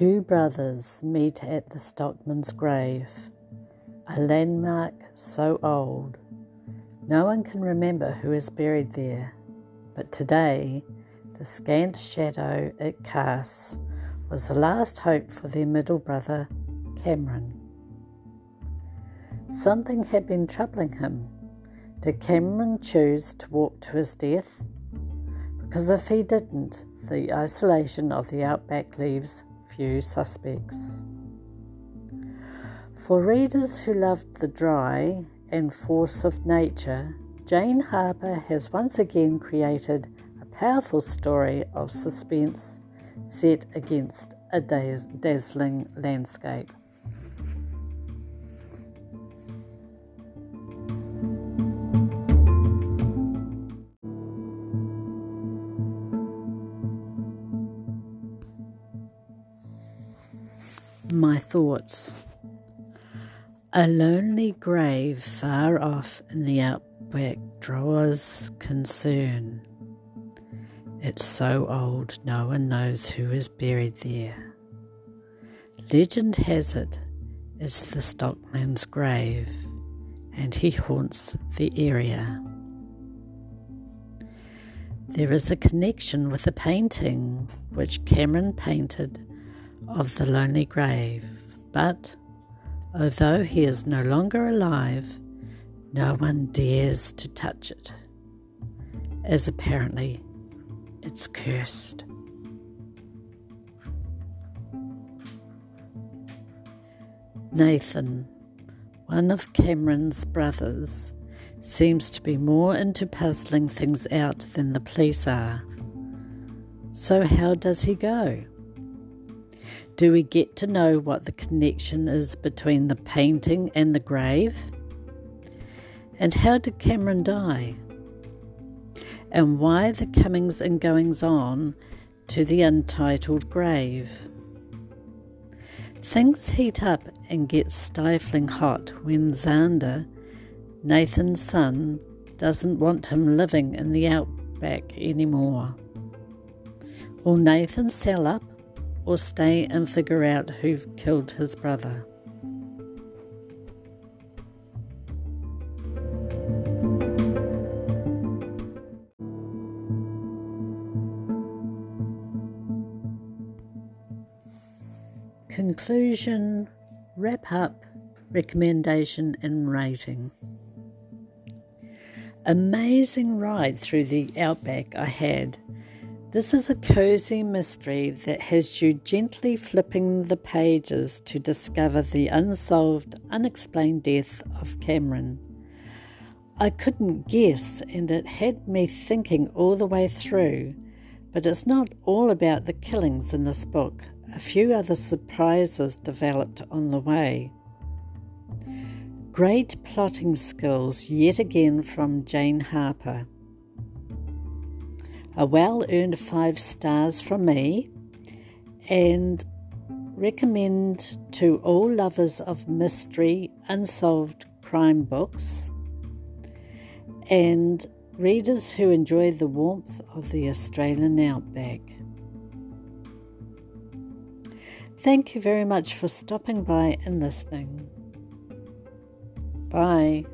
Two brothers meet at the stockman's grave, a landmark so old no one can remember who is buried there. But today, the scant shadow it casts was the last hope for their middle brother, Cameron. Something had been troubling him. Did Cameron choose to walk to his death? Because if he didn't, the isolation of the outback leaves few suspects. For readers who loved the dry and force of nature, Jane Harper has once again created a powerful story of suspense set against a daz- dazzling landscape. My thoughts. A lonely grave far off in the outback draws concern. It's so old no one knows who is buried there. Legend has it it's the stockman's grave, and he haunts the area. There is a connection with a painting which Cameron painted of the lonely grave, but although he is no longer alive, no one dares to touch it, as apparently it's cursed. Nathan, one of Cameron's brothers, seems to be more into puzzling things out than the police are. So, how does he go? Do we get to know what the connection is between the painting and the grave? And how did Cameron die? And why the comings and goings on to the untitled grave? Things heat up and get stifling hot when Xander, Nathan's son, doesn't want him living in the outback anymore. Will Nathan sell up or stay and figure out who killed his brother. Conclusion, wrap up, recommendation, and rating. Amazing ride through the outback I had this is a cozy mystery that has you gently flipping the pages to discover the unsolved, unexplained death of Cameron. I couldn't guess, and it had me thinking all the way through. But it's not all about the killings in this book. A few other surprises developed on the way. Great plotting skills yet again from Jane Harper a well earned five stars from me and recommend to all lovers of mystery, unsolved crime books, and readers who enjoy the warmth of the Australian outback. Thank you very much for stopping by and listening. Bye.